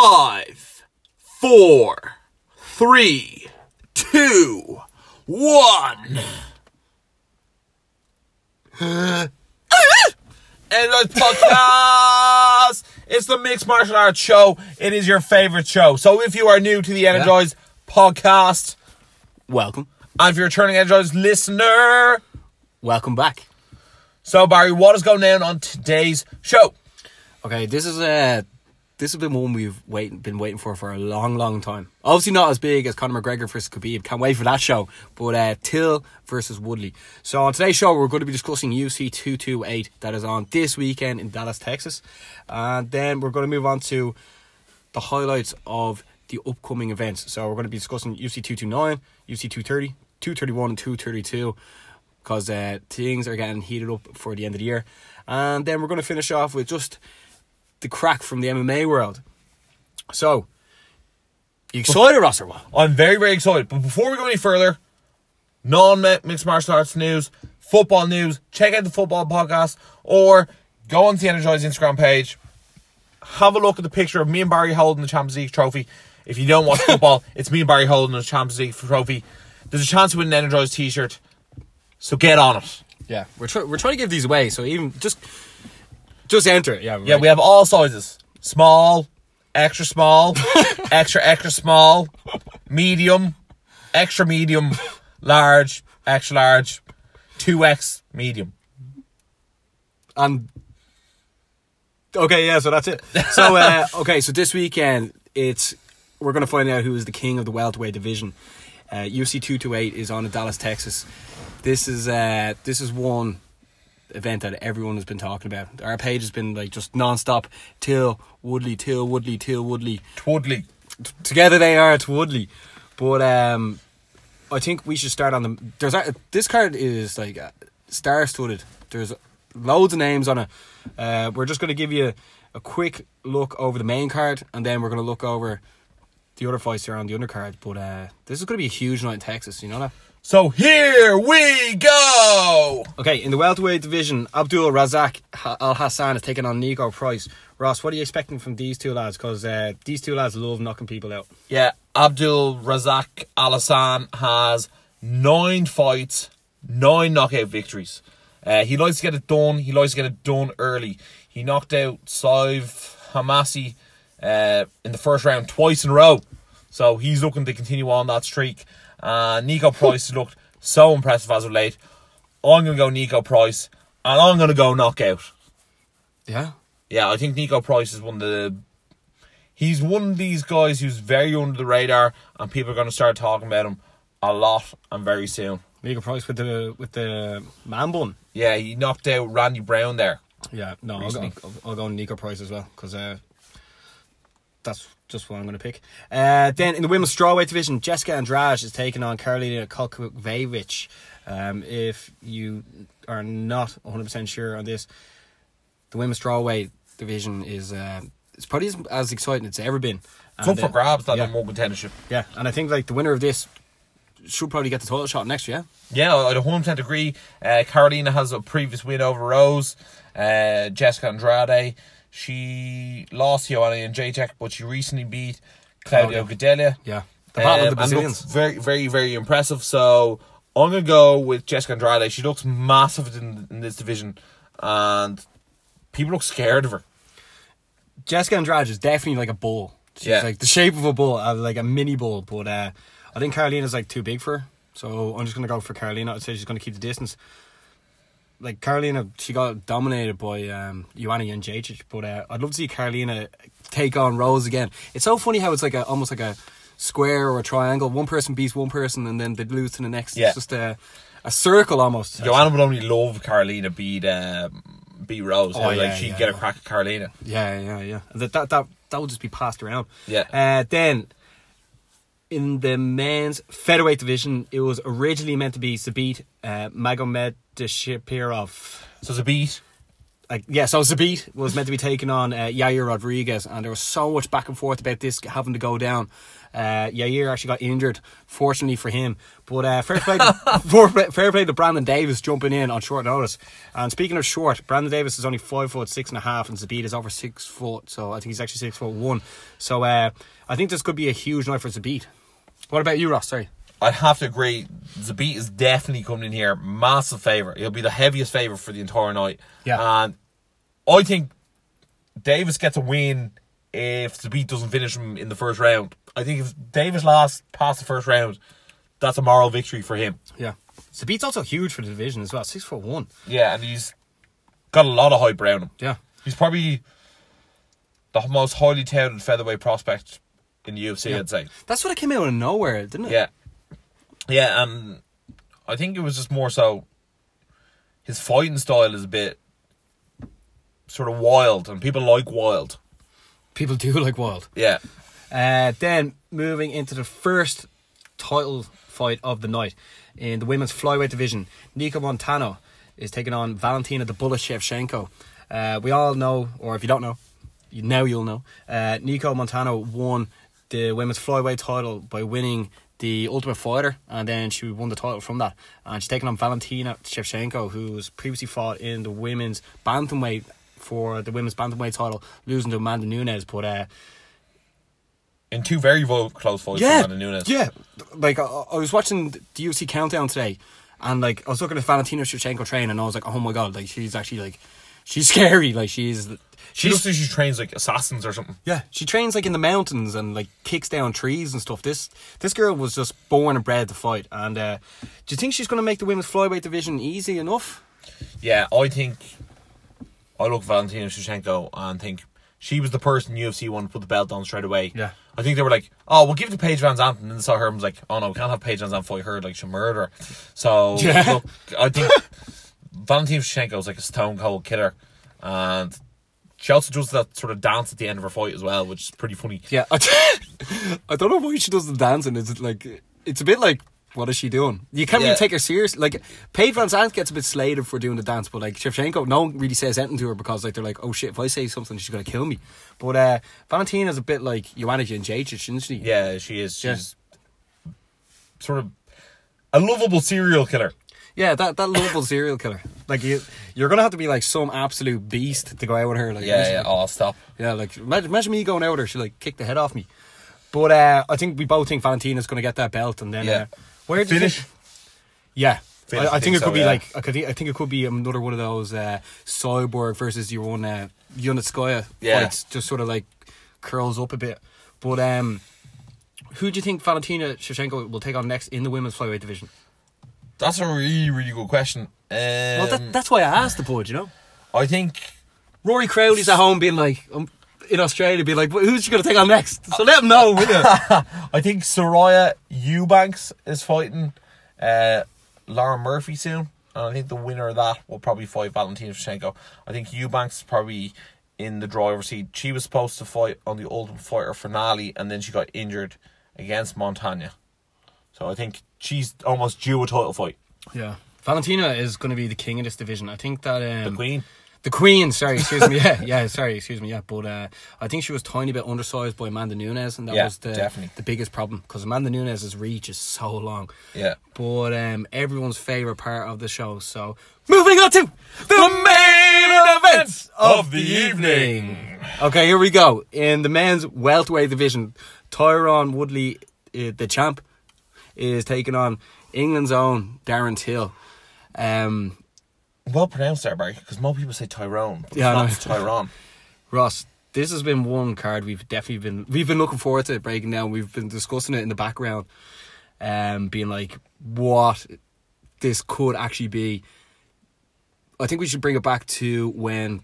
Five, four, three, two, one. Android Podcast. It's the Mixed Martial Arts Show. It is your favorite show. So if you are new to the Energize Podcast, Welcome. and if you're a returning Energize listener, Welcome back. so Barry, what is going down on today's show? Okay, this is uh this has been one we've wait, been waiting for for a long, long time. Obviously not as big as Conor McGregor versus Khabib. Can't wait for that show. But uh, Till versus Woodley. So on today's show, we're going to be discussing UFC 228 that is on this weekend in Dallas, Texas. And then we're going to move on to the highlights of the upcoming events. So we're going to be discussing UFC 229, UFC 230, 231, and 232 because uh, things are getting heated up for the end of the year. And then we're going to finish off with just the crack from the MMA world. So, you excited, Ross, or what? I'm very, very excited. But before we go any further, non mixed martial arts news, football news, check out the football podcast or go on the Energize Instagram page. Have a look at the picture of me and Barry holding the Champions League trophy. If you don't watch football, it's me and Barry holding the Champions League trophy. There's a chance to win an Energize t shirt. So get on it. Yeah, we're, try- we're trying to give these away, so even just just enter it. Yeah, Yeah, we have all sizes small, extra small, extra, extra small, medium, extra medium, large, extra large, 2x medium. And okay, yeah, so that's it. So uh, okay, so this weekend it's we're gonna find out who is the king of the welterweight division. Uh, UFC two two eight is on in Dallas, Texas. This is uh, this is one event that everyone has been talking about. Our page has been like just non-stop. Till Woodley, Till Woodley, Till Woodley. Twoodley. Together they are Woodley, but um, I think we should start on the. There's a, this card is like uh, star-studded. There's loads of names on it. Uh, we're just going to give you a quick look over the main card, and then we're going to look over the other fights here on the undercard. But uh, this is going to be a huge night in Texas. You know that. So here we go. Okay, in the welterweight division, Abdul Razak Al Hassan is taking on Niko Price. Ross, what are you expecting from these two lads? Because uh, these two lads love knocking people out. Yeah, Abdul Razak Al Hassan has nine fights, nine knockout victories. Uh, he likes to get it done. He likes to get it done early. He knocked out Sabah Homasi uh, in the first round twice in a row. So he's looking to continue on that streak. Uh, Niko Price looked so impressive as of late. I'm going to go Niko Price, and I'm going to go knockout. Yeah. Yeah, I think Niko Price is one of the. He's one of these guys who's very under the radar, and people are going to start talking about him a lot and very soon. Niko Price with the with the man bun. Yeah, he knocked out Randy Brown there. Yeah, no, I'll go, I'll, I'll go Niko Price as well because uh, that's just what I'm going to pick. Uh, then in the women's strawweight division, Jessica Andrade is taking on Karolina Kowalkiewicz. Um, if you are not 100 percent sure on this, the women's strawweight division is uh, it's probably as, as exciting as it's ever been. It's up for uh, grabs, that yeah. number one contendership. Yeah, and I think like the winner of this should probably get the title shot next year. Yeah, I'd 100% agree. Uh, Karolina has a previous win over Rose. Uh, Jessica Andrade, she lost Joanna Jędrzejczyk, but she recently beat Claudio Claudio. Gadelha. Yeah, the battle of the Um, Brazilians. very, very, very impressive. So I'm gonna go with Jessica Andrade. She looks massive in, in this division, and people look scared of her. Jessica Andrade is definitely like a bull. She's Yeah. like the shape of a bull, uh, like a mini bull. But uh, I think Karolina's like too big for her, so I'm just gonna go for Karolina. I'd say she's gonna keep the distance. Like Karolina, she got dominated by um, Joanna Jędrzejczyk, but uh, I'd love to see Karolina take on Rose again. It's so funny how it's like a almost like a square or a triangle. One person beats one person, and then they lose to the next. Yeah. It's just a a circle almost. Joanna would only love Karolina beat um, beat Rose. Oh, like yeah, she'd yeah, get a crack at Karolina. Yeah, yeah, yeah. That that that that would just be passed around. Yeah. Uh, then in the men's featherweight division, it was originally meant to be Zabit uh, Magomed Shapirov. So it's a beat. like yeah, so Zabit was meant to be taking on uh, Yair Rodriguez, and there was so much back and forth about this having to go down. Uh, Yair actually got injured, fortunately for him. But uh, fair play, to, fair play- fair play to Brandon Davis jumping in on short notice. And speaking of short, Brandon Davis is only five foot six and a half, and Zabit is over six foot. So I think he's actually six foot one. So uh, I think this could be a huge night for Zabit. What about you, Ross? Sorry. I'd have to agree. Zabit is definitely coming in here. Massive favourite. He'll be the heaviest favourite for the entire night. Yeah. And I think Davis gets a win if Zabit doesn't finish him in the first round. I think if Davis lasts past the first round, that's a moral victory for him. Yeah. Zabit's also huge for the division as well, six foot one. Yeah, and he's got a lot of hype around him. Yeah. He's probably the most highly touted featherweight prospect in the UFC, I'd say. That's what it came out of nowhere, didn't it? Yeah. Yeah, and I think it was just more so his fighting style is a bit sort of wild, and people like wild. People do like wild. Yeah. Uh, then moving into the first title fight of the night in the women's flyweight division, Nicco Montaño is taking on Valentina the Bullet Shevchenko. Uh, we all know, or if you don't know, you, now you'll know. Uh, Nicco Montaño won the women's flyweight title by winning the Ultimate Fighter, and then she won the title from that. And she's taking on Valentina Shevchenko, who's previously fought in the women's bantamweight for the women's bantamweight title, losing to Amanda Nunes. But uh, In two very vo- close fights yeah, Amanda Nunes. yeah. Like I, I was watching the UFC countdown today, and like I was looking at Valentina Shevchenko train, and I was like, oh my god, like she's actually like she's scary. Like she's She she's looks like she trains like assassins or something. yeah, she trains like in the mountains and like kicks down trees and stuff. This this girl was just born and bred to fight. And uh, do you think she's going to make the women's flyweight division easy enough? Yeah, I think I look at Valentina Shevchenko and think she was the person UFC wanted to put the belt on straight away. Yeah. I think they were like, oh, we'll give it to Paige VanZant. And then they saw her and was like, oh no, we can't have Paige VanZant fight her. Like, she'll murder her. So, Yeah. look, I think Valentina Shevchenko is like a stone cold killer. And she also does that sort of dance at the end of her fight as well, which is pretty funny. Yeah, I, I don't know why she does the dancing. It's like it's a bit like what is she doing? You can't Yeah. really take her serious. Like Paige VanZant gets a bit slated for doing the dance, but like Shevchenko, no one really says anything to her because like they're like, oh shit, if I say something, she's gonna kill me. But uh, Valentina's a bit like Joanna Jędrzejczyk, isn't she? Yeah, she is. Yeah. She's sort of a lovable serial killer. Yeah, that that lovable serial killer. Like you, you're gonna have to be like some absolute beast to go out with her. Like Yeah, honestly. yeah. Oh, stop. Yeah, like imagine, imagine me going out with her. She like kick the head off me. But uh, I think we both think Valentina's going to get that belt, and then Yeah. uh, where do you Finish. think- Yeah, Finish, I, I I think think it could so, be yeah. like I could. I think it could be another one of those uh, Cyborg versus your own uh, Kunitskaya Yeah. fights. Just sort of like curls up a bit. But um, who do you think Valentina Shevchenko will take on next in the women's flyweight division? That's a really, really good question. Um, well, that, that's why I asked the board, You know, I think Rory Crowley's at home being like. Um, in Australia, being like, who's she going to take on next? So let him know, will you? I think Sijara Eubanks is fighting uh, Lauren Murphy soon, and I think the winner of that will probably fight Valentina Shevchenko. I think Eubanks is probably in the driver's seat. She was supposed to fight on the Ultimate Fighter finale, and then she got injured against Montana. So I think she's almost due a title fight. Yeah. Valentina is going to be the king of this division. I think that um, The Queen. the queen. Sorry, excuse me. Yeah, yeah. Sorry, excuse me. Yeah, but uh, I think she was tiny bit undersized by Amanda Nunes, and that Yeah, was the definitely. the biggest problem because Amanda Nunes' reach is so long. Yeah. But um, everyone's favorite part of the show. So moving on to the main events of the evening. Okay, here we go. In the men's welterweight division, Tyron Woodley, uh, the champ, is taking on England's own Darren Till. Um, Well pronounced there, Barry, because most people say Tyrone. Yeah, it's. Tyrone. Ross, this has been one card we've definitely been we've been looking forward to breaking down. We've been discussing it in the background, um, being like what this could actually be. I think we should bring it back to when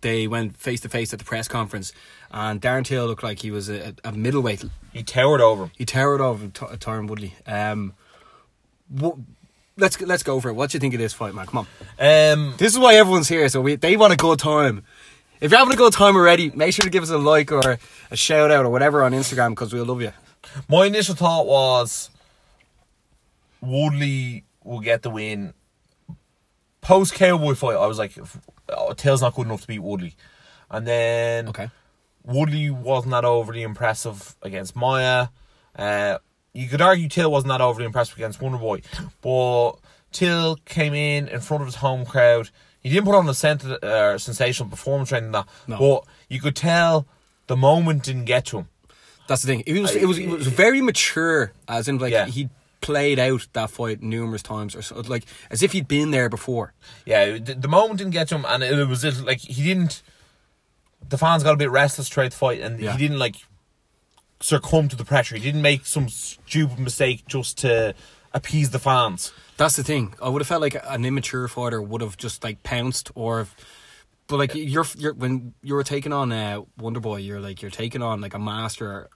they went face to face at the press conference, and Darren Till looked like he was a, a middleweight. He towered over him. He towered over T- Tyron Woodley. Um, what, let's let's go for it. What do you think of this fight, man? Come on. Um, This is why everyone's here, so we, they want a good time. If you're having a good time already, make sure to give us a like or a shout out or whatever on Instagram because we'll love you. My initial thought was Woodley will get the win. Post Cowboy fight, I was like, oh, Till's not good enough to beat Woodley. And then Okay. Woodley wasn't that overly impressive against Maia. Uh, you could argue Till wasn't that overly impressive against Wonderboy, but Till came in in front of his home crowd. He didn't put on a uh, sensational performance or anything that, No. but you could tell the moment didn't get to him. That's the thing. It was it was it was very mature, as in like Yeah. he played out that fight numerous times, or so, like as if he'd been there before. Yeah, the, the moment didn't get to him, and it, it was like he didn't. The fans got a bit restless throughout the fight, and Yeah. he didn't like succumb to the pressure. He didn't make some stupid mistake just to appease the fans. That's the thing. I would have felt like an immature fighter would have just like pounced or. But like you're, you're when you were taking on uh, Wonder Boy, you're like you're taking on like a master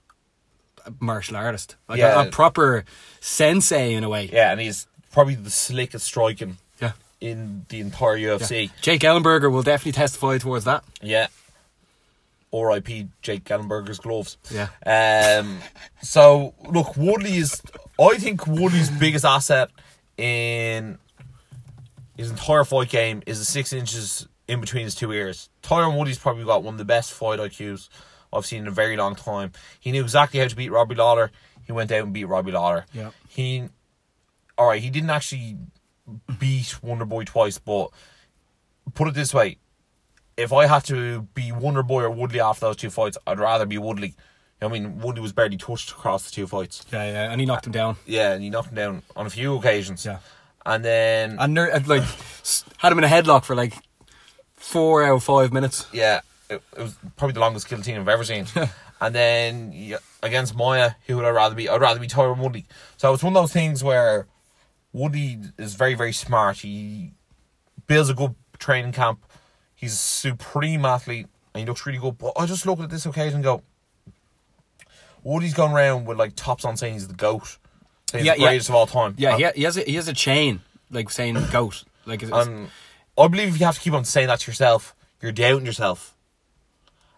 martial artist, like a- Yeah. a, proper sensei in a way. Yeah, and he's probably the slickest striking Yeah. in the entire UFC. Jake Ellenberger will definitely testify towards that. Yeah. R.I.P. Jake Gallenberger's gloves. Yeah. Um. So look, Woodley is. I think Woodley's biggest asset in his entire fight game is the six inches in between his two ears. Tyron Woodley's probably got one of the best fight IQs I've seen in a very long time. He knew exactly how to beat Robbie Lawler. He went out and beat Robbie Lawler. Yeah. He, all right. He didn't actually beat Wonder Boy twice, but put it this way: if I had to be Wonder Boy or Woodley after those two fights, I'd rather be Woodley. I mean, Woodley was barely touched across the two fights. Yeah, yeah, and he knocked him down. Yeah, and he knocked him down on a few occasions. Yeah. And then, And ner- and, like had him in a headlock for like four out of five minutes. yeah, it, it was probably the longest kill team I've ever seen. and then yeah, against Maia, who would I rather be? I'd rather be Tyron Woodley. So it's one of those things where Woodley is very, very smart. He builds a good training camp. He's a supreme athlete, and he looks really good. But I just look at this occasion and go, Woody's gone around with like tops on saying he's the goat. Saying Yeah, he's the yeah. greatest of all time. Yeah, he, has a, he has a chain like saying goat. Like it's, I believe if you have to keep on saying that to yourself, you're doubting yourself.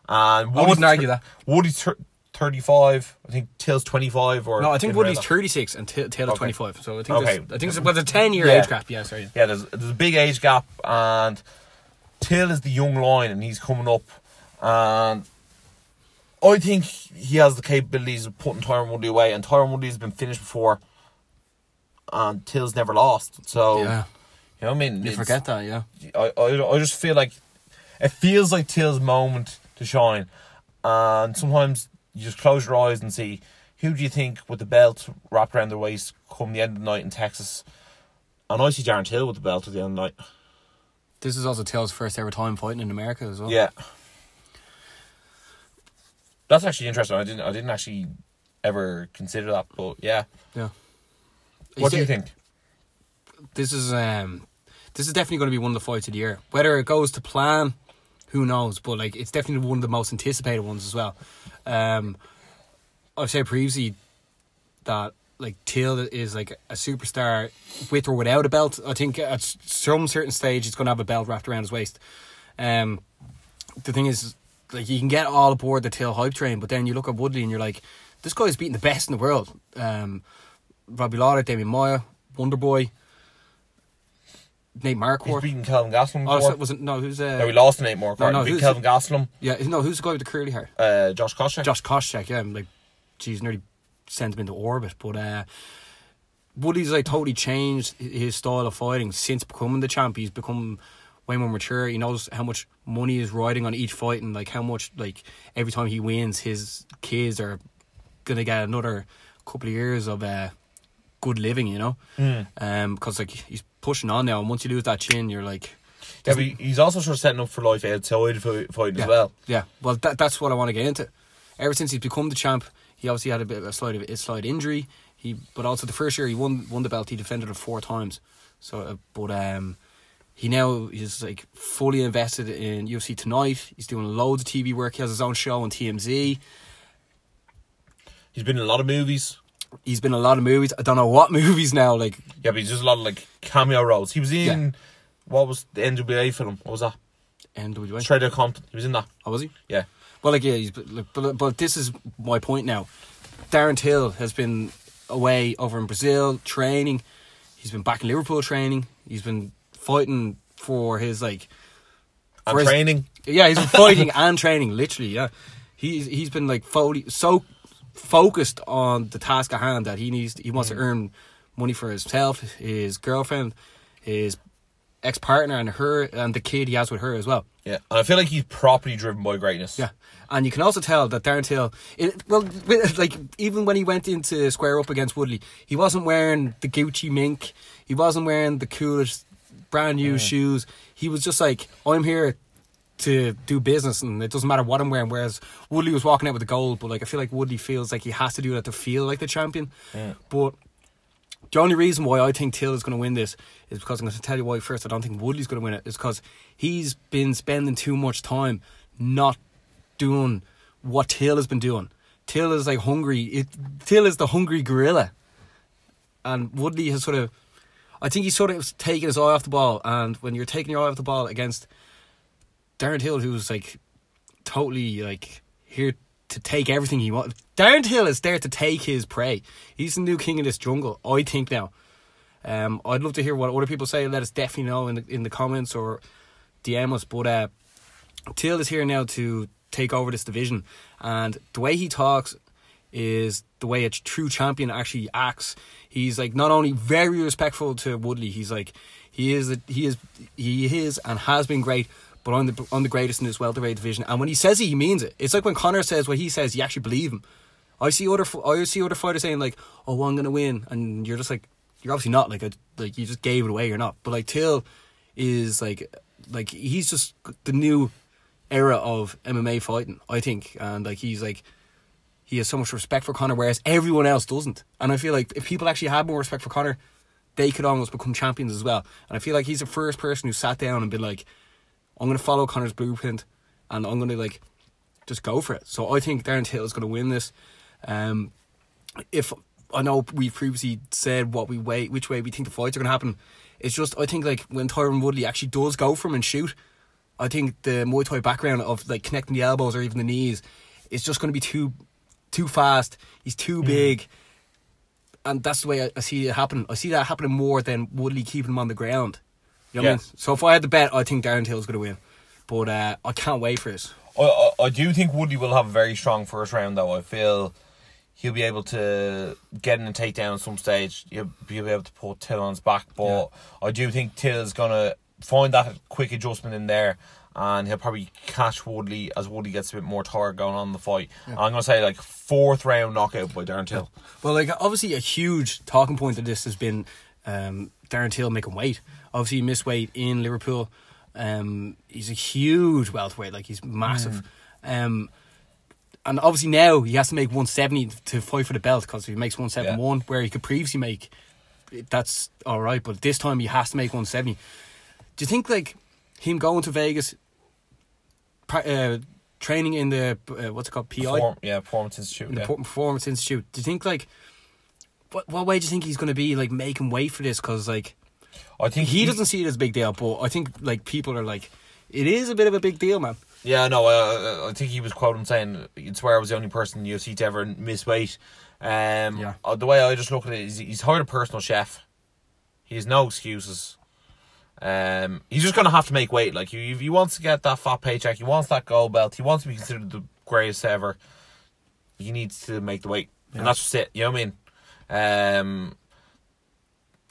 And I wouldn't argue that. Woody's thir- 35. I think Till's 25. Or no, I think in Woody's thirty six and T- Taylor Okay. twenty five. So I think Okay. I think it's well, a ten year Yeah. age gap. Yeah, sorry. Yeah, there's, there's a big age gap, and Till is the young lion, and he's coming up. And I think he has the capabilities of putting Tyron Woodley away, and Tyron Woodley has been finished before, and Till's never lost. So, Yeah, you know what I mean? you forget that. Yeah, I, I, I just feel like it feels like Till's moment to shine, and sometimes you just close your eyes and see who do you think with the belt wrapped around their waist come the end of the night in Texas, and I see Darren Till with the belt at the end of the night. this is also Taylor's first ever time fighting in America as well. Yeah, that's actually interesting. I didn't I didn't actually ever consider that, but yeah. yeah. What do you think? This is um, this is definitely going to be one of the fights of the year. Whether it goes to plan, who knows? But like, it's definitely one of the most anticipated ones as well. Um, I've said previously that like Till is like a superstar with or without a belt. I think at some certain stage he's going to have a belt wrapped around his waist. Um, the thing is, like you can get all aboard the Till hype train, but then you look at Woodley and you're like, this guy's beating the best in the world. Um, Robbie Lawler, Demian Maia, Wonder Boy, Nate He's Marquardt. beaten Kelvin Gastelum Oh, so was it no? Who's uh? no, we lost to Nate Moore. No, No, no, beat who's- Kelvin Gastelum. Yeah, no, who's the guy with the curly hair? Uh, Josh Koscheck. Josh Koscheck, yeah, I'm like, geez, nearly sent him into orbit. But uh, Woody's like totally changed his style of fighting since becoming the champ. He's become way more mature. He knows how much money is riding on each fight, and like how much like every time he wins, his kids are gonna get another couple of years of uh, good living. You know, Mm. um, because like he's pushing on now, and once you lose that chin, you're like. Yeah, but he's also sort of setting up for life outside of fi- fighting Yeah. as well. Yeah, well, that, that's what I want to get into. Ever since he's become the champ, he obviously had a bit of a slight, of a slight injury. He, but also the first year he won won the belt, he defended it four times. So, uh, but um, he now is like fully invested in UFC tonight. He's doing loads of TV work. He has his own show on TMZ. He's been in a lot of movies. He's been in a lot of movies. I don't know what movies now. Like, Yeah, but he's just a lot of like cameo roles. He was in Yeah. what was the NWA film? What was that? NWA. Outta Compton. He was in that. Oh, was he? Yeah. Well, like yeah, he's, but, but but this is my point now. Darren Till has been away over in Brazil training. He's been back in Liverpool training. He's been fighting for his like And for his- training. Yeah, he's been fighting and training, literally. Yeah, he's he's been like fully, so focused on the task at hand that he needs. He wants to earn money for himself, his girlfriend, his ex partner, and her, and the kid he has with her as well. Yeah, and I feel like he's properly driven by greatness. Yeah, and you can also tell that Darren Till, it, well, like even when he went into square up against Woodley, he wasn't wearing the Gucci mink. He wasn't wearing the coolest brand new shoes. He was just like, I'm here to do business, and it doesn't matter what I'm wearing. Whereas Woodley was walking out with the gold, but like I feel like Woodley feels like he has to do that to feel like the champion. But the only reason why I think Till is going to win this is because I'm going to tell you why first. I don't think Woodley's going to win it. Is because he's been spending too much time not doing what Till has been doing. Till is like hungry. It, Till is the hungry gorilla, and Woodley has sort of. I think he's sort of taking his eye off the ball, and when you're taking your eye off the ball against Darren Till, who's like totally like here to take everything he wants. Darren Hill is there to take his prey. He's the new king of this jungle, I think now. Um, I'd love to hear what other people say. Let us definitely know in the in the comments or DM us. But uh, Till is here now to take over this division, and the way he talks is the way a true champion actually acts. He's like not only very respectful to Woodley, he's like he is he is he is and has been great. But I'm the I'm the greatest in this welterweight division, and when he says it, he means it. It's like when Conor says what he says, you actually believe him. I see other I see other fighters saying like, "Oh, I'm gonna win," and you're just like, you're obviously not like a, like you just gave it away. You're not. But like Till is like like he's just the new era of MMA fighting. I think, and like he's like he has so much respect for Conor, whereas everyone else doesn't. And I feel like if people actually had more respect for Conor, they could almost become champions as well. And I feel like he's the first person who sat down and been like, I'm going to follow Conor's blueprint, and I'm going to like just go for it. So I think Darren Till is going to win this. Um, if I know we previously said what we way, which way we think the fights are going to happen, it's just I think like when Tyron Woodley actually does go for him and shoot, I think the Muay Thai background of like connecting the elbows or even the knees is just going to be too too fast. He's too big. And that's the way I, I see it happen. I see that happening more than Woodley keeping him on the ground. You know what I Yeah. mean? So if I had to bet, I think Darren Till's going to win. But uh, I can't wait for this. I, I, I do think Woodley will have a very strong first round, though. I feel he'll be able to get in a takedown at some stage. He'll be able to put Till on his back, but I do think Till is gonna find that quick adjustment in there, and he'll probably catch Woodley as Woodley gets a bit more tired going on in the fight. I'm gonna say like fourth round knockout by Darren Till. Well, like obviously a huge talking point of this has been um, Darren Till making weight. Obviously, he missed weight in Liverpool. Um, he's a huge welterweight, like he's massive. Um, and obviously now he has to make 170 to fight for the belt because if he makes 171, where he could previously make, that's all right. But this time he has to make 170. Do you think like him going to Vegas, uh, training in the uh, what's it called PI? Perform- yeah, Performance Institute. in the yeah. Por- Performance Institute. Do you think like what what way do you think he's going to be like making way for this? Because like I think he doesn't see it as a big deal, but I think like people are like, it is a bit of a big deal, man. Yeah, no, uh, I think he was quoted saying, "You'd swear I was the only person in the UFC to ever miss weight." Um, Yeah. uh, the way I just look at it is, he's hired a personal chef. He has no excuses. Um, he's just gonna have to make weight. Like, if he wants to get that fat paycheck, he wants that gold belt, he wants to be considered the greatest ever. He needs to make the weight, and that's just it. You know what I mean? Um,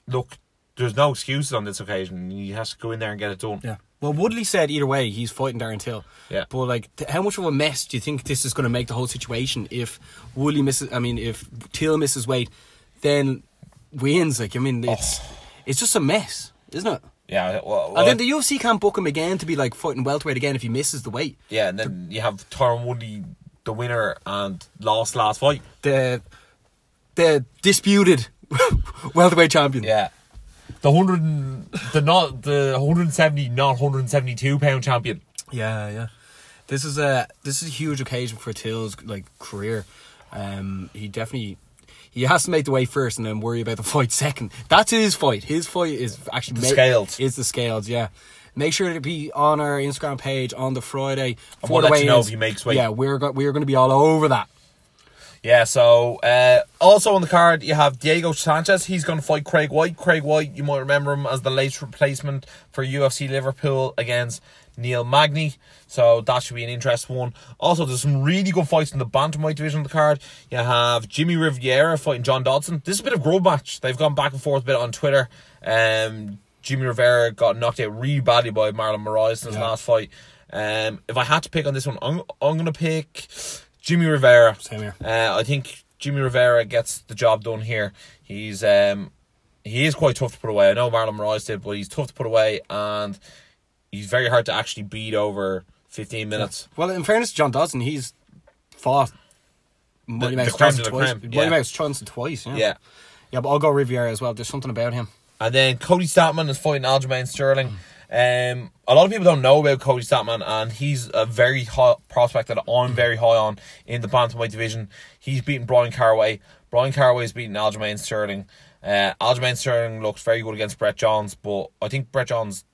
look, there's no excuses on this occasion. He has to go in there and get it done. Yeah. Well, Woodley said either way he's fighting Darren Till. Yeah. But like, t- how much of a mess do you think this is going to make the whole situation if Woodley misses? I mean, if Till misses weight, then wins. Like, I mean, oh. it's it's just a mess, isn't it? Yeah, well, and then the UFC can't book him again to be like fighting welterweight again if he misses the weight. Yeah, and then you have Tyron Woodley, the winner, and lost last fight. the the disputed welterweight champion. Yeah, the hundred, the not the hundred and seventy, not hundred and seventy two pound champion. yeah, yeah. This is a this is a huge occasion for Till's like career. Um, he definitely he has to make the weight first and then worry about the fight second. That's his fight. His fight is actually The scales. Is the scales? Yeah. Make sure to be on our Instagram page on the Friday for we'll the let you know if he makes weight. Yeah, we're go- we're going to be all over that. Yeah, so uh, also on the card you have Diego Sanchez. He's going to fight Craig White. Craig White, you might remember him as the late replacement for UFC Liverpool against Neil Magny. So that should be an interesting one. Also, there's some really good fights in the bantamweight division of the card. You have Jimmy Rivera fighting John Dodson. This is a bit of a grub match. They've gone back and forth a bit on Twitter. Um, Jimmy Rivera got knocked out really badly by Marlon Moraes in his Yeah. last fight. Um, if I had to pick on this one, I'm, I'm going to pick Jimmy Rivera. Same here. Uh, I think Jimmy Rivera gets the job done here. He's um, he is quite tough to put away. I know Marlon Moraes did, but he's tough to put away, and he's very hard to actually beat over 15 minutes. Well, in fairness to John Dodson, he's fought The- Mouse Johnson twice. Mighty yeah. Mouse Johnson twice. Yeah. Yeah. Yeah, but I'll go Riviera as well. There's something about him. And then Cody Stamann is fighting Aljamain Sterling. Um, a lot of people don't know about Cody Stamann, and he's a very hot prospect that I'm very high on in the bantamweight division. He's beaten Bryan Caraway. Bryan Caraway's beaten Aljamain Sterling. Uh, Aljamain Sterling looks very good against Brett Johns, but I think Brett Johns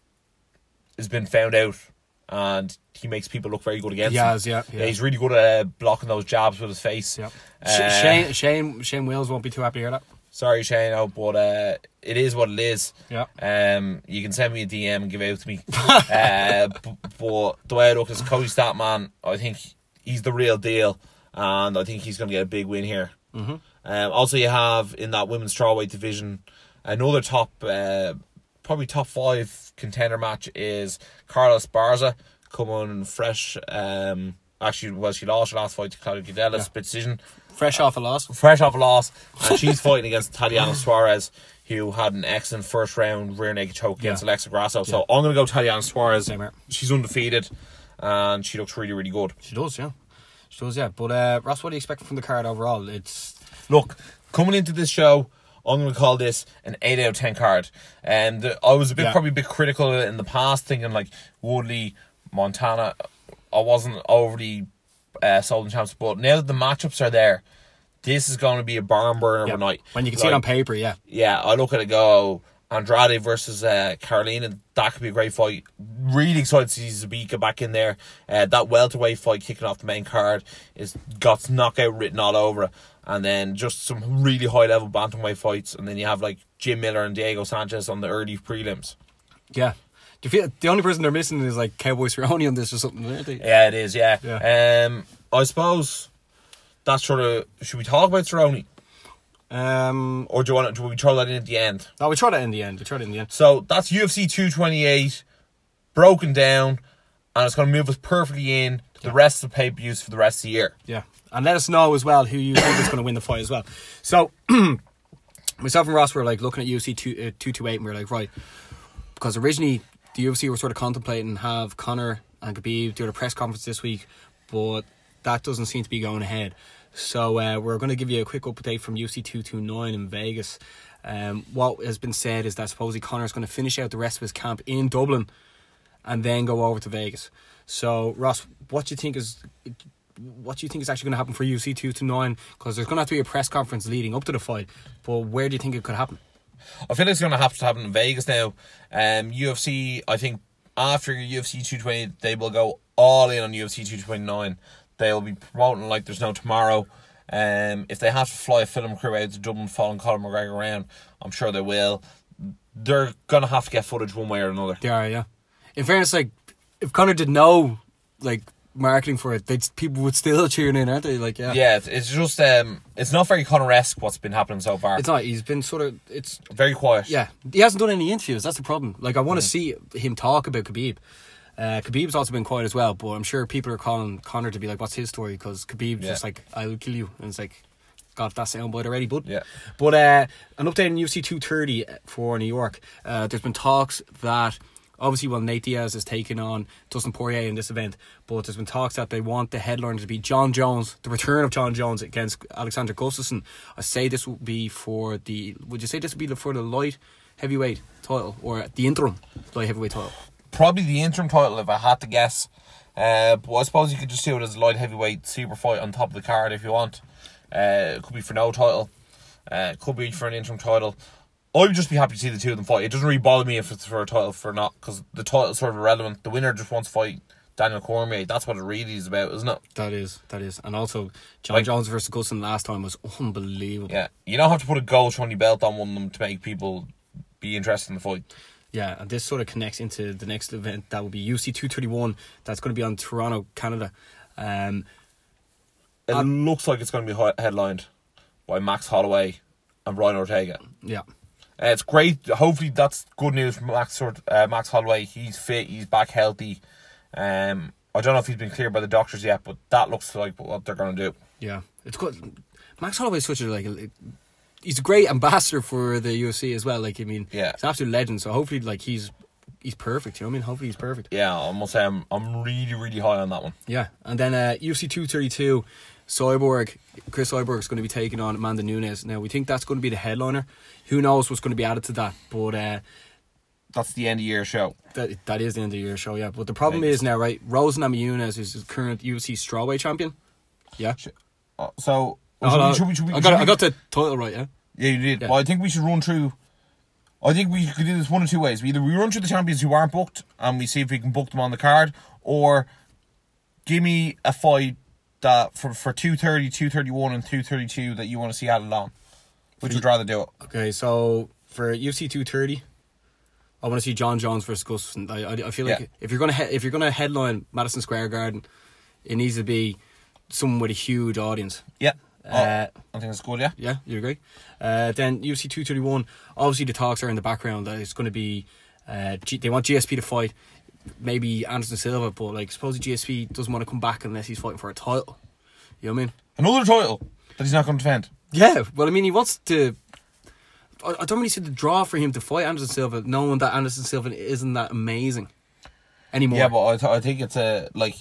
has been found out, and he makes people look very good against He him. has, yeah, yeah. he's really good at uh, blocking those jabs with his face. Yep. Uh, Shane Shane Shane Wills won't be too happy to hear that. Sorry, Shane, oh, but uh, it is what it is. Yeah. Um, you can send me a DM and give it out to me. uh, b- but the way I look is Cody Stamann. I think he's the real deal, and I think he's going to get a big win here. Mm-hmm. Um, also, you have in that women's strawweight division another top, uh, probably top five contender match is Carla Esparza coming fresh. Um, actually, well, she lost her last fight to Claudia Gadelha, split decision Fresh off a loss. fresh off a loss, and she's fighting against Tatiana Suarez, who had an excellent first round rear naked choke against Yeah. Alexa Grasso. So I'm going to go Tatiana Suarez. Same here. She's undefeated, and she looks really, really good. She does, yeah. She does, yeah. But uh, Ross, what do you expect from the card overall? It's Look, coming into this show, I'm going to call this an 8 out of 10 card. And uh, I was a bit, Yeah. probably a bit critical of it in the past, thinking like Woodley, Montana. I wasn't overly uh, on champs, but now that the matchups are there, this is going to be a barn burner a night. when you can see it on paper, yeah. yeah, I look at it go Andrade versus uh, Karolina. That could be a great fight. Really excited to see Zabika back in there. Uh, that welterweight fight kicking off the main card is got knockout written all over it. And then just some really high level bantamweight fights. And then you have like Jim Miller and Diego Sanchez on the early prelims. Yeah. Do you feel the only person they're missing is like Cowboy Cerrone on this or something? aren't they? Yeah, it is. Yeah. Yeah. Um, I suppose that's sort of. Should we talk about Cerrone, Um, or do you want? To, do we throw that in at the end? no, we tried it in the end. We tried it in the end. So that's UFC 228 broken down, and it's going to move us perfectly in to the rest of the pay per views for the rest of the year. Yeah. And let us know as well who you think is going to win the fight as well. So, myself and Ross were like looking at UFC 2, uh, 228 and we were like, right, because originally the UFC were sort of contemplating have Conor and Khabib do a press conference this week, but that doesn't seem to be going ahead. So, uh, we're going to give you a quick update from UFC 229 in Vegas. Um, what has been said is that supposedly Conor's going to finish out the rest of his camp in Dublin and then go over to Vegas. So, Ross, what do you think is what do you think is actually going to happen for UFC two to nine? Because there's going to have to be a press conference leading up to the fight. But where do you think it could happen? I feel like it's going to have to happen in Vegas now. Um, UFC, I think after UFC 220, they will go all in on UFC 229. They'll be promoting like there's no tomorrow. Um, if they have to fly a film crew out to Dublin following Conor McGregor around, I'm sure they will. They're going to have to get footage one way or another. They are, yeah. In fairness, like if Conor did know, like marketing for it, they people would still tune in, aren't they? Like, yeah, Yeah, it's, just um, it's not very Conor esque what's been happening so far. It's not. He's been sort of. It's very quiet. yeah. He hasn't done any interviews. That's the problem. Like, I want to see him talk about Khabib. Uh, Khabib's also been quiet as well, but I'm sure people are calling Conor to be like, "What's his story?" Because Khabib's Yeah. just like, "I'll kill you," and it's like, "Got that soundbite already, bud." Yeah. But uh, an update on UFC 230 for New York. Uh, there's been talks that obviously, well, Nate Diaz is taking on Dustin Poirier in this event, but there's been talks that they want the headliner to be Jon Jones, the return of Jon Jones against Alexander Gustafsson. I say this would be for the. Would you say this would be for the light heavyweight title or the interim light heavyweight title? Probably the interim title, if I had to guess. Uh, but I suppose you could just do it as a light heavyweight super fight on top of the card if you want. Uh, it could be for no title. Uh, it could be for an interim title. I would just be happy to see the two of them fight. It doesn't really bother me if it's for a title for not, because the title's sort of irrelevant. The winner just wants to fight Daniel Cormier. That's what it really is about, isn't it? That is, that is, and also John Like- Jones versus Gustafsson last time was unbelievable. Yeah. You don't have to put a gold shiny belt on one of them to make people be interested in the fight. Yeah, and this sort of connects into the next event that will be UFC 231. That's going to be on Toronto, Canada. Um, It looks like it's going to be headlined by Max Holloway and Brian Ortega. yeah, Uh, it's great. Hopefully, that's good news for Max uh, Max Holloway. He's fit. He's back healthy. Um, I don't know if he's been cleared by the doctors yet, but that looks like what they're going to do. yeah, it's good. Max Holloway such a like. He's a great ambassador for the UFC as well. Like, I mean, Yeah. he's an absolute legend. So hopefully, like, he's he's perfect. You know what I mean? Hopefully, he's perfect. Yeah, I must say I'm I'm really really high on that one. Yeah, and then uh, UFC 232, Cyborg, Cris Cyborg is going to be taking on Amanda Nunes. Now we think that's going to be the headliner. Who knows what's going to be added to that? But uh, That's the end of year show. that that is the end of year show. Yeah, but the problem Right. is now, right? Rose Namajunas is the current UFC strawweight champion. Yeah, Uh, so Oh, should we- should we- should we- I got I got the title right. Yeah, Yeah, you did. Yeah. Well, I think we should run through. I think we could do this one of two ways. We Either we run through the champions who aren't booked and we see if we can book them on the card, or give me a fight that for for 230, 231, and 232 that you want to see added on. Which would rather do it? Okay, so for UFC 230, I want to see Jon Jones versus Gustafsson. I, I, I feel like Yeah. if you're gonna he- if you're gonna headline Madison Square Garden, it needs to be someone with a huge audience. Yeah. Uh, oh, I think that's good, yeah. Yeah, you agree? Uh, then UFC 231, obviously the talks are in the background that it's going to be, uh, G- they want GSP to fight, maybe Anderson Silva, but like, suppose GSP doesn't want to come back unless he's fighting for a title. You know what I mean? Another title that he's not going to defend. Yeah, well, I mean, he wants to. I, I don't really see the draw for him to fight Anderson Silva, knowing that Anderson Silva isn't that amazing anymore. Yeah, but I, th- I think it's a, like,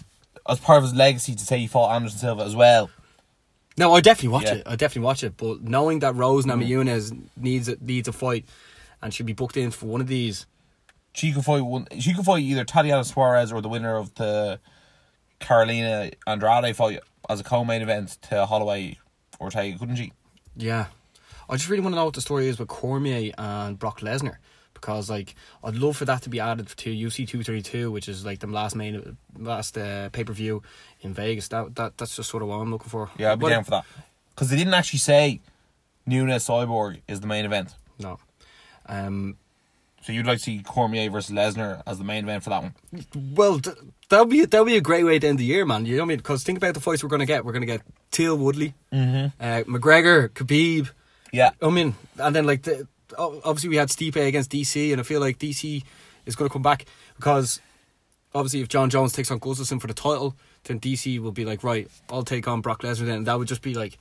as part of his legacy to say he fought Anderson Silva as well. No, I definitely watch Yeah. Mm. it. I definitely watch it. But knowing that Rose Namajunas needs a, needs a fight and should be booked in for one of these, She could fight one. She could fight either Tatiana Suarez or the winner of the Karolina Andrade fight as a co-main event to Holloway or Ortega, couldn't she? yeah, I just really want to know what the story is with Cormier and Brock Lesnar because like I'd love for that to be added to UFC two thirty two, which is like the last main last uh, pay per view in Vegas. That that that's just sort of what I'm looking for. Yeah, I'd be But- down for that. Because they didn't actually say Nunes Cyborg is the main event. No. Um, So you'd like to see Cormier versus Lesnar as the main event for that one? well, th- that'll be that'll be a great way to end the year, man. You know what I mean? Because think about the fights we're gonna get. We're gonna get Teal Woodley, Mm-hmm. uh, McGregor, Khabib. Yeah. I mean, and then like the, obviously we had Stipe against DC, and I feel like DC is going to come back because obviously if Jon Jones takes on Gustafsson for the title, then DC will be like, right, I'll take on Brock Lesnar. Then that would just be like,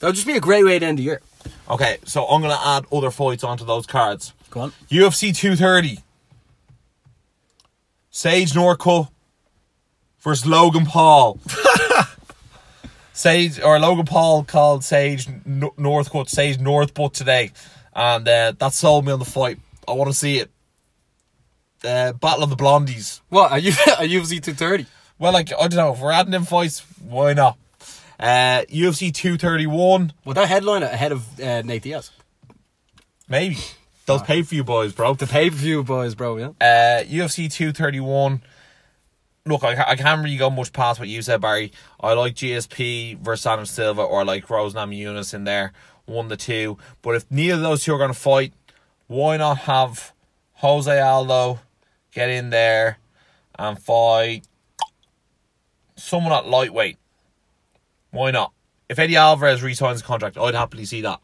that would just be a great way to end the year. Okay, so I'm going to add other fights onto those cards. Go on. UFC 230. Sage Northcutt versus Logan Paul. Sage or Logan Paul called Sage N- Northcutt Sage Northbutt today, and uh, that sold me on the fight. I want to see it. Uh, Battle of the Blondies. What are you? Are UFC two thirty? Well, like I don't know if we're adding in fights, why not? Uh, UFC 231, Well, that headline ahead of uh, Nate Diaz. maybe. Those pay for you boys, bro. The pay per view boys, bro. Yeah. Uh, UFC 231. Look, I, I can't really go much past what you said, Barry. I like GSP versus Adam Silva or like Rose Namajunas in there, one to two. But if neither of those two are going to fight, why not have Jose Aldo get in there and fight someone at lightweight? Why not? If Eddie Alvarez resigns the contract, I'd happily see that.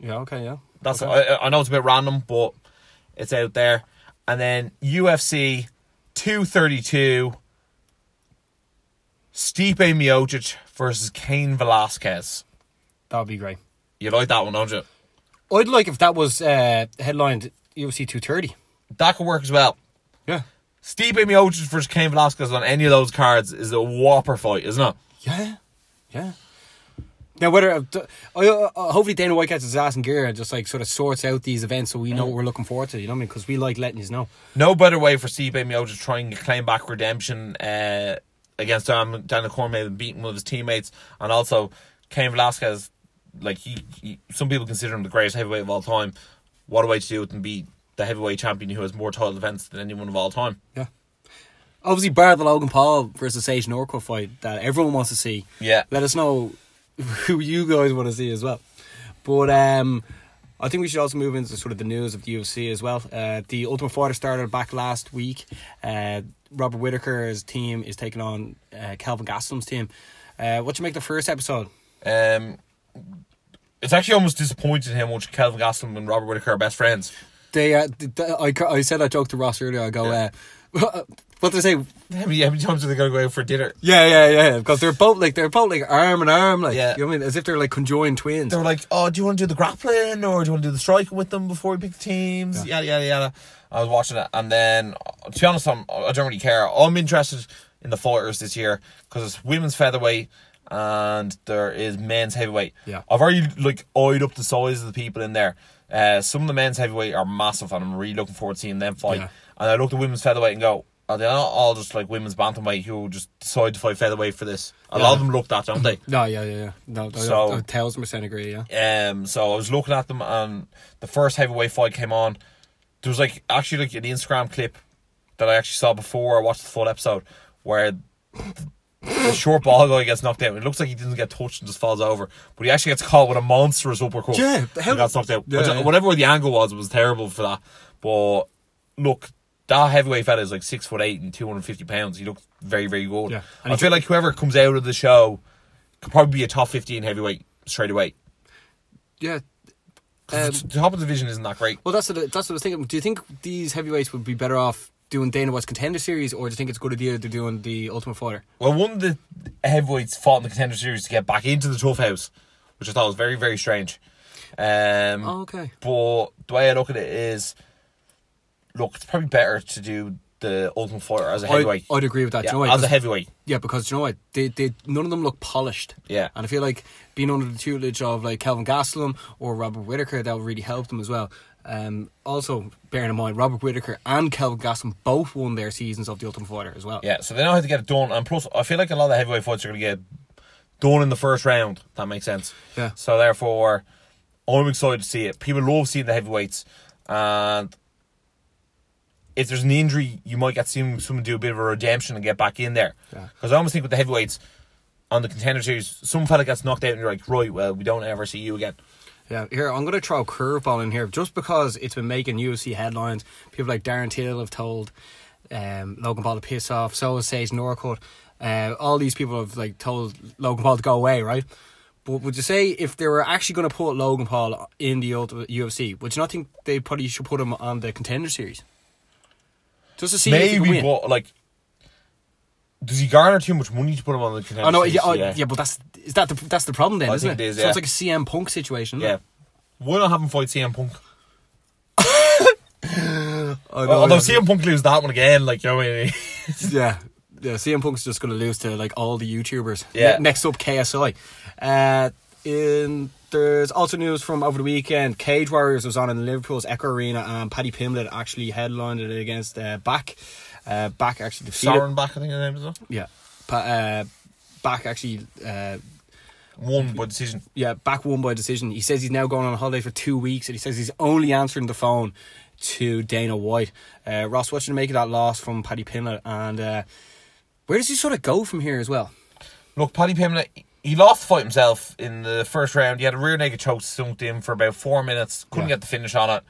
Yeah. Okay. Yeah. That's Okay. I, I know it's a bit random, but it's out there. And then UFC 232, Stipe Miocic versus Cain Velasquez. that would be great. You like that one, don't you? I'd like if that was uh, headlined UFC two thirty. That could work as well. Yeah. Stipe Miocic versus Cain Velasquez on any of those cards is a whopper fight, isn't it? Yeah, yeah. Now, whether uh, uh, hopefully Dana White gets his ass in gear and just like sort of sorts out these events so we know what we're looking forward to. You know what I mean? Because we like letting you know. No better way for Stipe Miocic to try and claim back redemption uh, against Dan, Daniel Cormier beating one of his teammates, and also Cain Velasquez. Like he, he, some people consider him the greatest heavyweight of all time. What a way to do it and be the heavyweight champion who has more title defense than anyone of all time. Yeah. Obviously, bar the Logan Paul versus Sage Northcutt fight that everyone wants to see. Yeah. Let us know who you guys want to see as well. But um, I think we should also move into sort of the news of the UFC as well. Uh, the Ultimate Fighter started back last week. Uh, Robert Whitaker's team is taking on uh, Kelvin Gastelum's team. Uh, what do you make the first episode? Um, it's actually almost disappointing how much Kelvin Gastelum and Robert Whitaker are best friends. They, uh, th- th- I, I said that joke to Ross earlier. I go, Yeah. what did I say? How many, how many times are they going to go out for dinner? Yeah, yeah, yeah. Because they're both like they're both like arm in arm, like Yeah. you know what I mean, as if they're like conjoined twins. They're like, "Oh, do you want to do the grappling or do you want to do the striking with them before we pick the teams?" Yada yada yada. I was watching it, and then to be honest, I'm, I don't really care. I'm interested in the fighters this year because it's women's featherweight and there is men's heavyweight. Yeah. I've already like eyed up the size of the people in there. Uh, some of the men's heavyweight are massive, and I'm really looking forward to seeing them fight. Yeah. And I look at women's featherweight and go, are they not all just like women's bantamweight who just decide to fight featherweight for this? A lot of them look that, don't they? no, yeah, yeah, yeah. No, So- a thousand percent agree. Yeah, Um, so I was looking at them, and the first heavyweight fight came on. There was like actually like an Instagram clip that I actually saw before I watched the full episode, where the short ball guy gets knocked out. It looks like he didn't get touched and just falls over, but he actually gets caught with a monstrous uppercut. Yeah, how- got knocked out. Yeah, yeah. Whatever the angle was, it was terrible for that. But look. That heavyweight fella is like six foot eight and two hundred fifty pounds. He looks very, very good. Yeah. And I feel like whoever comes out of the show could probably be a top fifteen heavyweight straight away. Yeah. Um, the top of the division isn't that great. Well, that's what, that's what I was thinking. Do you think these heavyweights would be better off doing Dana White's contender series, or do you think it's a good idea they're doing the Ultimate Fighter? Well, one of the heavyweights fought in the contender series to get back into the TUF house, which I thought was very, very strange. Um, Oh, okay. But the way I look at it is, look, it's probably better to do the Ultimate Fighter as a heavyweight. I, I'd agree with that. yeah, you know why? as a heavyweight. Yeah, because you know what? They, they, none of them look polished. Yeah. And I feel like being under the tutelage of like Calvin Gastelum or Robert Whitaker, that would really help them as well. Um, also, bearing in mind, Robert Whitaker and Calvin Gastelum both won their seasons of the Ultimate Fighter as well. Yeah, so they know how to get it done. And plus, I feel like a lot of the heavyweight fights are going to get done in the first round. That makes sense. Yeah. So therefore, I'm excited to see it. People love seeing the heavyweights, and if there's an injury, you might get some someone do a bit of a redemption and get back in there. Yeah. Because I almost think with the heavyweights on the contender series, some fella gets knocked out, and you're like, right, well, we don't ever see you again. Yeah, here I'm going to throw a curveball in here just because it's been making UFC headlines. People like Darren Till have told um, Logan Paul to piss off. So has Sage Northcutt. Uh, all these people have like told Logan Paul to go away, right? But would you say if they were actually going to put Logan Paul in the ultimate UFC, would you not think they probably should put him on the contender series? Just to see if he can Maybe, but like, does he garner too much money to put him on the contender Oh no, series? yeah, oh, yeah. but that's is that the that's the problem then, I isn't it? it is, So it's like a CM Punk situation. Yeah. Why not have him fight CM Punk? I know, Although yeah. CM Punk lose that one again, like you know what I mean? Yeah. Yeah, CM Punk's just going to lose to like all the YouTubers. Yeah. Ne- next up, KSI. Uh, in there's also news from over the weekend. Cage Warriors was on in Liverpool's Echo Arena, and Paddy Pimblett actually headlined it against uh, Bak. Uh, Bak actually defeated. Soren Bak, I think his name is. though. Yeah. Pa- uh, Bak actually. Uh, Won by decision. yeah, Bak won by decision. He says he's now going on holiday for two weeks, and he says he's only answering the phone to Dana White. Uh, Ross, what should make of that loss from Paddy Pimblett, and uh, where does he sort of go from here as well? Look, Paddy Pimblett, he lost the fight himself in the first round. He had a rear naked choke sunk in for about four minutes. Couldn't Yeah. get the finish on it.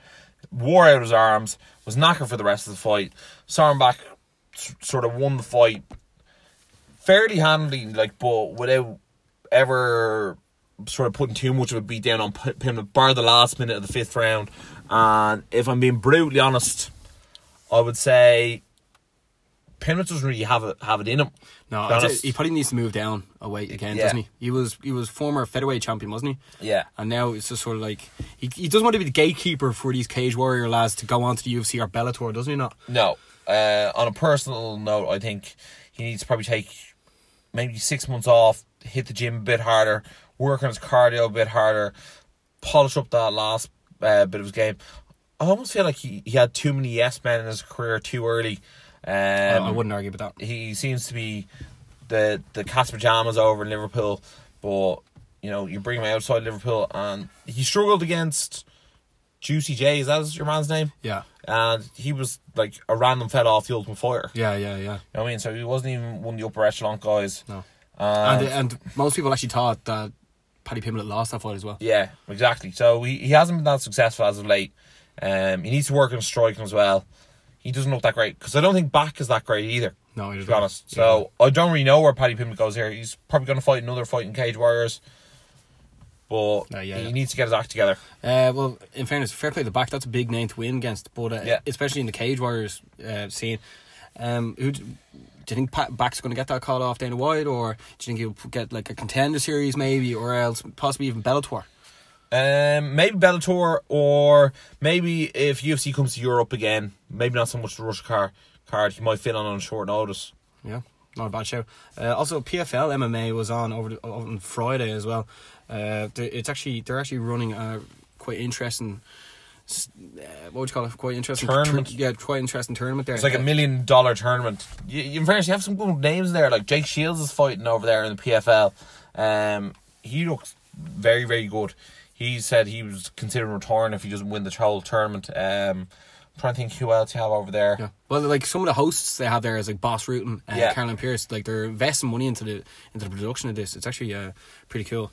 Wore out his arms. Was knackered for the rest of the fight. Soren s- sort of won the fight fairly handily, like, but without ever sort of putting too much of a beat down on P- Pimblett, bar the last minute of the fifth round. And if I'm being brutally honest, I would say Pimblett doesn't really have it have it in him. No, to be I'd say honest. he probably needs to move down a weight again, Yeah. doesn't he? He was he was former featherweight champion, wasn't he? Yeah. And now it's just sort of like he, he doesn't want to be the gatekeeper for these cage warrior lads to go on to the UFC or Bellator, doesn't he? Not. No. Uh, on a personal note, I think he needs to probably take maybe six months off, hit the gym a bit harder, work on his cardio a bit harder, polish up that last uh, bit of his game. I almost feel like he, he had too many yes men in his career too early. Um, I wouldn't argue with that. he seems to be the the cat's pajamas over in Liverpool, but you know you bring him outside Liverpool and he struggled against Juicy J. Is that your man's name? Yeah. and he was like a random fella off the Ultimate Fighter. Yeah, yeah, yeah. You know what I mean? So he wasn't even one of the upper echelon guys. No. And, and and most people actually thought that Paddy Pimblett lost that fight as well. Yeah, exactly. So he, he hasn't been that successful as of late. Um, he needs to work on striking as well. He doesn't look that great because I don't think Bak is that great either. No, he to be honest. So I don't really know where Paddy Pimblett goes here. He's probably going to fight another fight in Cage Warriors, but yeah, he yeah. needs to get his act together. Uh, well, in fairness, fair play to the Bak. That's a big name to win against, but uh, Yeah. especially in the Cage Warriors uh, scene. Um, who do you think Pat Bak's going to get that call off Dana White, or do you think he'll get like a contender series maybe, or else possibly even Bellator? Um, maybe Bellator, or maybe if UFC comes to Europe again, maybe not so much the Rush car card. He might fit on on short notice. Yeah, not a bad show. Uh, also, PFL MMA was on over the, on Friday as well. Uh, it's actually they're actually running a quite interesting. Uh, what would you call it? Quite interesting Tournament. yeah, quite interesting tournament there. It's like a Uh, million dollar tournament. You, you, in fairness, you have some good names there. Like Jake Shields is fighting over there in the PFL. Um, he looks very, very good. He said he was considering retiring if he doesn't win the whole tournament. Um, I'm trying to think who else you have over there. Yeah. Well, like some of the hosts they have there is like Bas Rutten and Yeah. Caroline Pearce. Like they're investing money into the into the production of this. It's actually uh, pretty cool.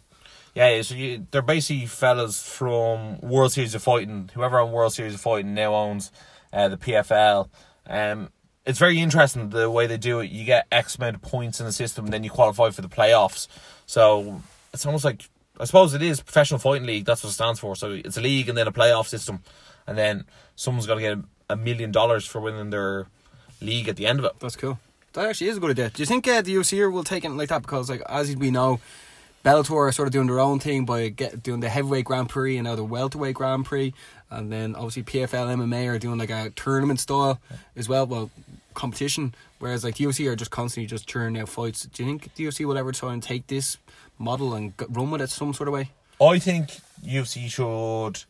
Yeah, yeah, so you, they're basically fellas from World Series of Fighting. Whoever on World Series of Fighting now owns uh, the PFL. Um, it's very interesting the way they do it. You get X amount of points in the system, and then you qualify for the playoffs. So it's almost like I suppose it is professional fighting league. That's what it stands for. So it's a league and then a playoff system, and then someone's to get a million dollars for winning their league at the end of it. That's cool. That actually is a good idea. Do you think uh, the UFC will take it like that? Because like as we know, Bellator are sort of doing their own thing by get doing the heavyweight Grand Prix and now the welterweight Grand Prix, and then obviously PFL MMA are doing like a tournament style as well. Well, competition. Whereas like the UFC are just constantly just churning out fights. Do you think the UFC will ever try and take this model and run with it some sort of way? I think UFC should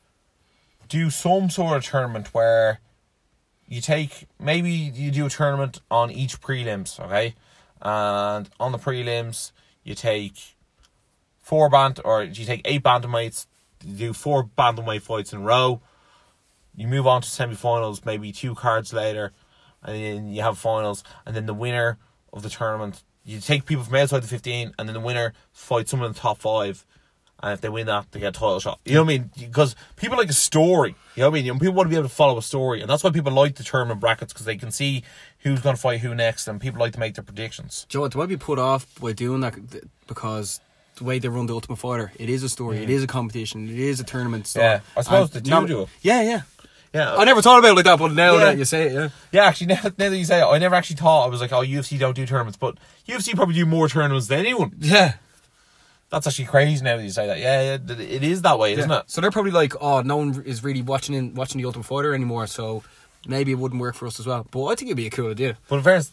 do some sort of tournament where you take maybe you do a tournament on each prelims, okay? And on the prelims you take four band or you take eight bantamweights, do four bantamweight fights in a row. You move on to semi-finals, maybe two cards later, and then you have finals, and then the winner of the tournament, you take people from outside the fifteen, and then the winner fights someone in the top five, and if they win that, they get a title shot. You know what I mean? Because people like a story. You know what I mean? You know, people want to be able to follow a story, and that's why people like the tournament brackets because they can see who's going to fight who next, and people like to make their predictions. Joe, they might be put off by doing that because the way they run the Ultimate Fighter, it is a story, it is a competition, it is a tournament. Yeah, I suppose and do now- do it. Yeah, yeah. Yeah, I never thought about it like that, but now Yeah. that you say it, yeah. Yeah, actually, now, now that you say it, I never actually thought I was like, oh, UFC don't do tournaments, but UFC probably do more tournaments than anyone. Yeah. That's actually crazy now that you say that. Yeah, yeah it is that way, isn't it? So they're probably like, oh, no one is really watching in, watching the Ultimate Fighter anymore, so maybe it wouldn't work for us as well. But I think it'd be a cool idea. But in fairness,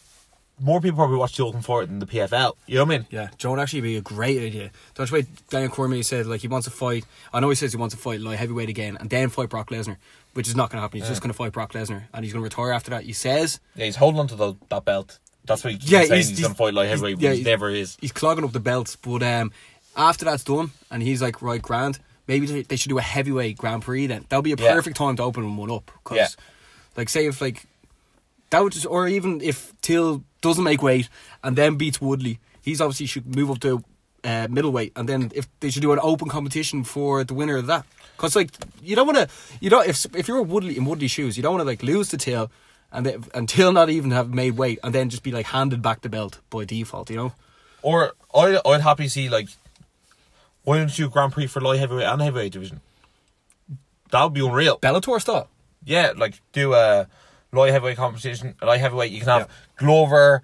more people probably watch the Ultimate Fighter than the PFL. You know what I mean? Yeah, would actually be a great idea. Don't you wait, Daniel Cormier said like he wants to fight. I know he says he wants to fight light heavyweight again and then fight Brock Lesnar, which is not going to happen. He's just going to fight Brock Lesnar and he's going to retire after that. He says Yeah, he's holding on to the, that belt. That's what he keeps Yeah, saying. he's- He's, he's- going to fight like he's- heavyweight, yeah, he he's- never is. he's clogging up the belts. But um, after that's done and he's like right grand, maybe they, should do a heavyweight Grand Prix. Then that'll be a Yeah. perfect time to open one up. Cause, Yeah. like say if like that would just, or even if Till doesn't make weight and then beats Woodley, he's obviously should move up to uh, middleweight, and then if they should do an open competition for the winner of that, because like you don't want to, you don't if if you're a Woodley in Woodley shoes, you don't want to like lose the tail And then, until not even have made weight, and then just be like handed back the belt by default, you know. Or I'd, I'd happy see, like, why don't you Grand Prix for light heavyweight and heavyweight division? That would be unreal. Bellator style. Yeah, like, do a light heavyweight competition. Light heavyweight, you can have Glover,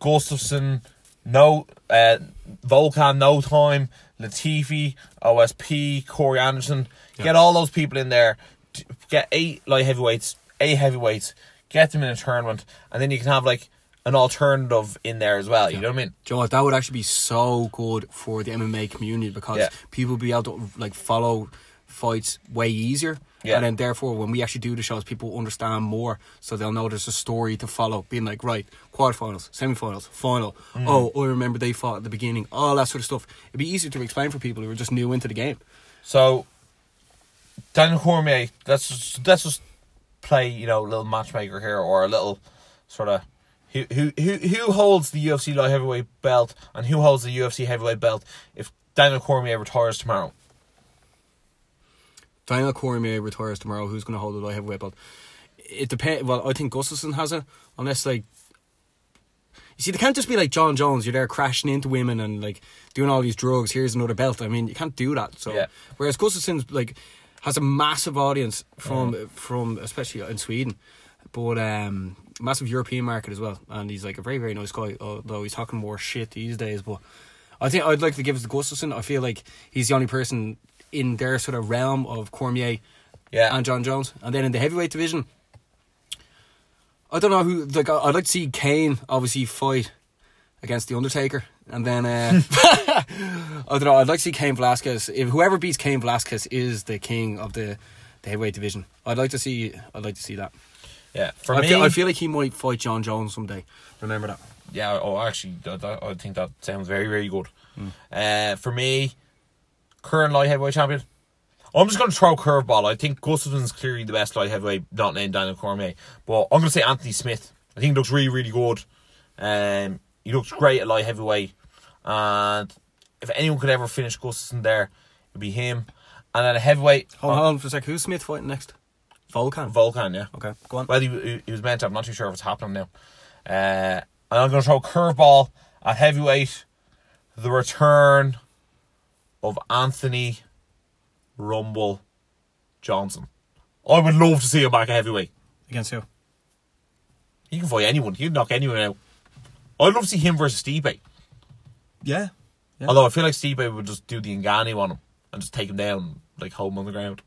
Gustafsson, no, uh, Volkan, No Time, Latifi, OSP, Corey Anderson. Get all those people in there. Get eight light heavyweights, eight heavyweights. Get them in a tournament, and then you can have like an alternative in there as well. You know what I mean? Joe, that would actually be so good for the MMA community because Yeah. people would be able to like follow fights way easier. Yeah. And then therefore when we actually do the shows people understand more so they'll know there's a story to follow. Being like, right, quarterfinals, semi-finals, final. Mm. Oh, I remember they fought at the beginning. All that sort of stuff. It'd be easier to explain for people who are just new into the game. So, Daniel Cormier, let's just, let's just play, you know, a little matchmaker here, or a little sort of who who who who holds the UFC light heavyweight belt and who holds the UFC heavyweight belt. If Daniel Cormier retires tomorrow. Daniel Cormier retires tomorrow. Who's going to hold the light heavyweight belt? It depends. Well, I think Gustafsson has it, unless like. You see, they can't just be like Jon Jones. You're there crashing into women and like doing all these drugs. Here's another belt. I mean, you can't do that. So, Yeah. whereas Gustafsson's like has a massive audience from from especially in Sweden, but um, massive European market as well. And he's like a very very nice guy. Although he's talking more shit these days, but I think I'd like to give it to Gustafsson. I feel like he's the only person in their sort of realm of Cormier Yeah. and Jon Jones. And then in the heavyweight division, I don't know who. Like, I'd like to see Kane obviously fight against the Undertaker, and then uh, I don't know. I'd like to see Cain Velasquez. If whoever beats Cain Velasquez is the king of the, the heavyweight division, I'd like to see. I'd like to see that. yeah. For I me, feel, I feel like he might fight Jon Jones someday. Remember that. yeah. Oh, actually, that, that- I think that sounds very, very good. Uh, for me, current light heavyweight champion. I'm just going to throw a curveball. I think Gustafsson's clearly the best light heavyweight, not named Daniel Cormier. But I'm going to say Anthony Smith. I think he looks really, really good. Um, he looks great at light heavyweight. And if anyone could ever finish Gustafsson there, it'd be him. And then a heavyweight, Hold on for a sec. Who's Smith fighting next? Volkan. Vulcan, yeah. okay, go on. Well, he, he- he was meant to. I'm not too sure if it's happening now. Uh, and I'm going to throw a curveball at heavyweight. The return of Anthony Rumble Johnson. I would love to see him back at heavyweight. Against who? He can fight anyone. He'd knock anyone out. I'd love to see him versus Stipe. Yeah. Yeah. Although I feel like Stipe would just do the Ngannou on him and just take him down, like hold him on the ground.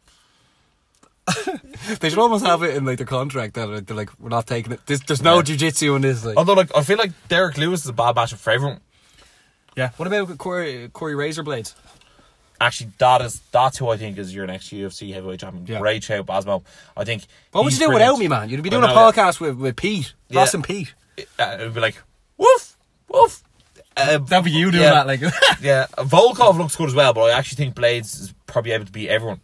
They should almost have it in like the contract that they're like, we're not taking it. There's, there's no Yeah. jiu-jitsu in this. Like. Although, like, I feel like Derrick Lewis is a bad matchup for everyone. Yeah. What about Corey, Corey Razorblades? Actually, that is that's who I think is your next UFC heavyweight champion. Yeah. Ray shout, Basmo. I think. What would you do brilliant. without me, man? You'd be doing a podcast with, with Pete, Yeah. Ross and Pete. Uh, it would be like woof woof. Uh, That'd be you doing yeah, that, like. yeah, Volkov looks good as well, but I actually think Blaydes is probably able to beat everyone.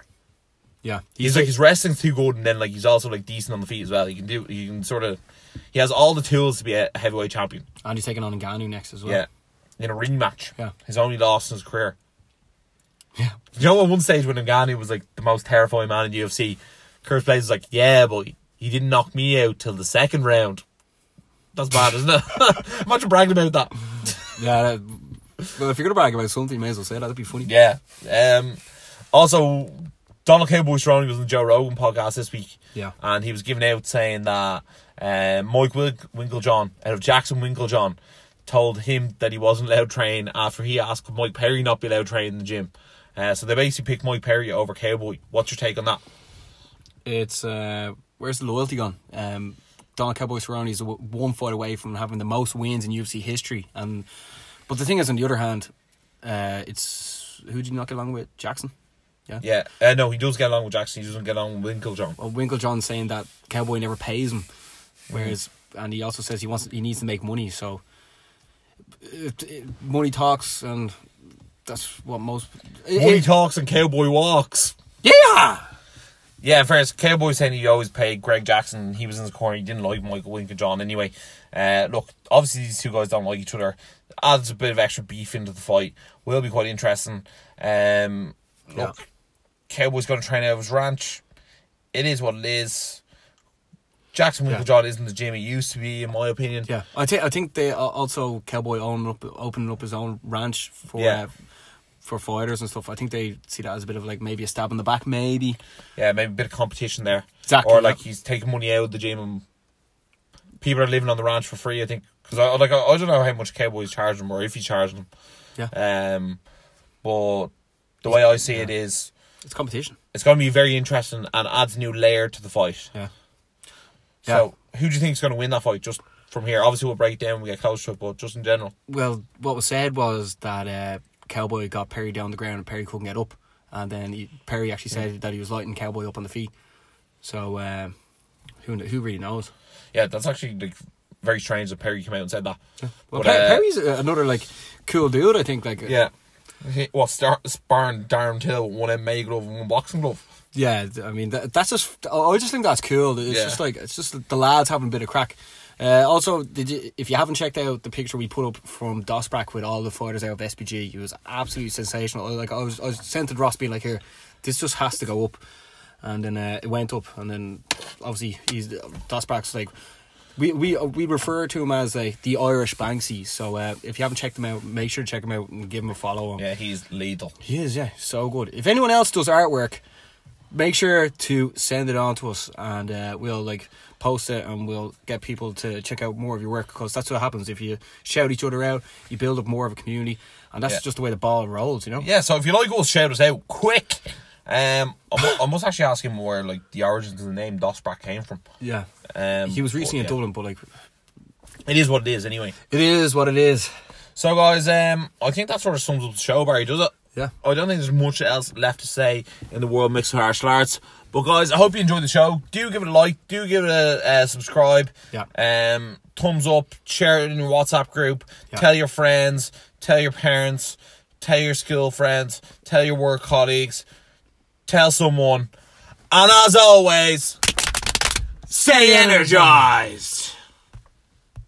yeah, He's, like his wrestling's too good, and then like he's also like decent on the feet as well. He can do. He can sort of. He has all the tools to be a heavyweight champion. and he's taking on Ngannou next as well. Yeah, in a rematch. Yeah. his only loss in his career. yeah. You know, at one stage when Ngannou was like the most terrifying man in the UFC, Curtis Blaydes was like, "Yeah, but he didn't knock me out till the second round." That's bad, isn't it? Imagine bragging about that. Yeah. that- well, if you're gonna brag about something, you may as well say that. That'd be funny. Yeah. Um, also, Donald Cowboy Cerrone was on the Joe Rogan podcast this week. Yeah. And he was giving out saying that uh, Mike Wink- Winkeljohn, out of Jackson Winkeljohn, told him that he wasn't allowed to train after he asked could Mike Perry not be allowed to train in the gym. Uh, so they basically picked Mike Perry over Cowboy. What's your take on that? It's uh, where's the loyalty gone? Um, Cowboy Cerrone is one fight away from having the most wins in UFC history, and but the thing is, on the other hand, uh, it's who did you not get along with? Jackson. Yeah. Yeah. Uh, no, he does get along with Jackson. He doesn't get along with Winkeljohn. Well, Winkeljohn saying that Cowboy never pays him, whereas and he also says he wants he needs to make money. So it, it- money talks, and that's what most. Money it- talks and Cowboy walks. yeah. Yeah, first, Cowboy saying he always paid Greg Jackson. He was in the corner. He didn't like Michael Winkeljohn anyway. Uh, look, obviously these two guys don't like each other. Adds a bit of extra beef into the fight. Will be quite interesting. Um, look, Yeah. Cowboy's going to train out of his ranch. It is what it is. Jackson Yeah. Winkeljohn isn't the gym he used to be, in my opinion. Yeah, I think I think they also Cowboy own up opening up his own ranch for Yeah. uh, for fighters and stuff. I think they see that as a bit of like maybe a stab in the back, maybe. Yeah, maybe a bit of competition there. Exactly, Or like yeah. he's taking money out of the gym and people are living on the ranch for free. I think because I like I, I don't know how much Cowboy's charging them or if he's charging them. Yeah, Um, but the way I see it is, it's competition. it's going to be very interesting and adds a new layer to the fight. Yeah, So, who do you think is going to win that fight? Just from here, obviously we'll break down we get close to it, but just in general, Well, what was said was that uh, Cowboy got Perry down the ground and Perry couldn't get up, and then he, Perry actually said that he was lighting Cowboy up on the feet. So uh, who who really knows? yeah, that's actually like very strange that Perry came out and said that. Well, But, uh, Perry's another like cool dude. I think like Yeah. He- Well, start sparring Darren Till one MMA glove and one boxing glove. Yeah, I mean that, that's just. I I just think that's cool. It's Yeah. just like it's just the lads having a bit of crack. Uh, also, did you, if you haven't checked out the picture we put up from Dosbrack with all the fighters out of SBG, it was absolutely sensational. Like I was, I was sent to Ross being like, "Here, this just has to go up," and then uh, it went up, and then obviously he's Dosbrack's like. We, we we refer to him as like the Irish Banksy. So uh, if you haven't checked him out, make sure to check him out and give him a follow. Yeah, he's lethal. He is, yeah, so good. If anyone else does artwork, make sure to send it on to us, and uh, we'll like post it, and we'll get people to check out more of your work because that's what happens if you shout each other out. You build up more of a community, and that's Yeah. just the way the ball rolls, you know. Yeah, so if you like us, shout us out quick. Um, I, mu- I must actually ask him where like the origins of the name Dosbrack came from. Yeah. Um, He was recently but, in yeah. Dublin, but like It is what it is, anyway. it is what it is. So, guys, um, I think that sort of sums up the show, Barry, does it? Yeah. I don't think there's much else left to say in the world mixed martial arts. But guys, I hope you enjoyed the show. Do give it a like. Do give it a, a subscribe. Yeah. Um, thumbs up. Share it in your WhatsApp group. Yeah. Tell your friends. Tell your parents. Tell your school friends. Tell your work colleagues. Tell someone. And as always, stay energized.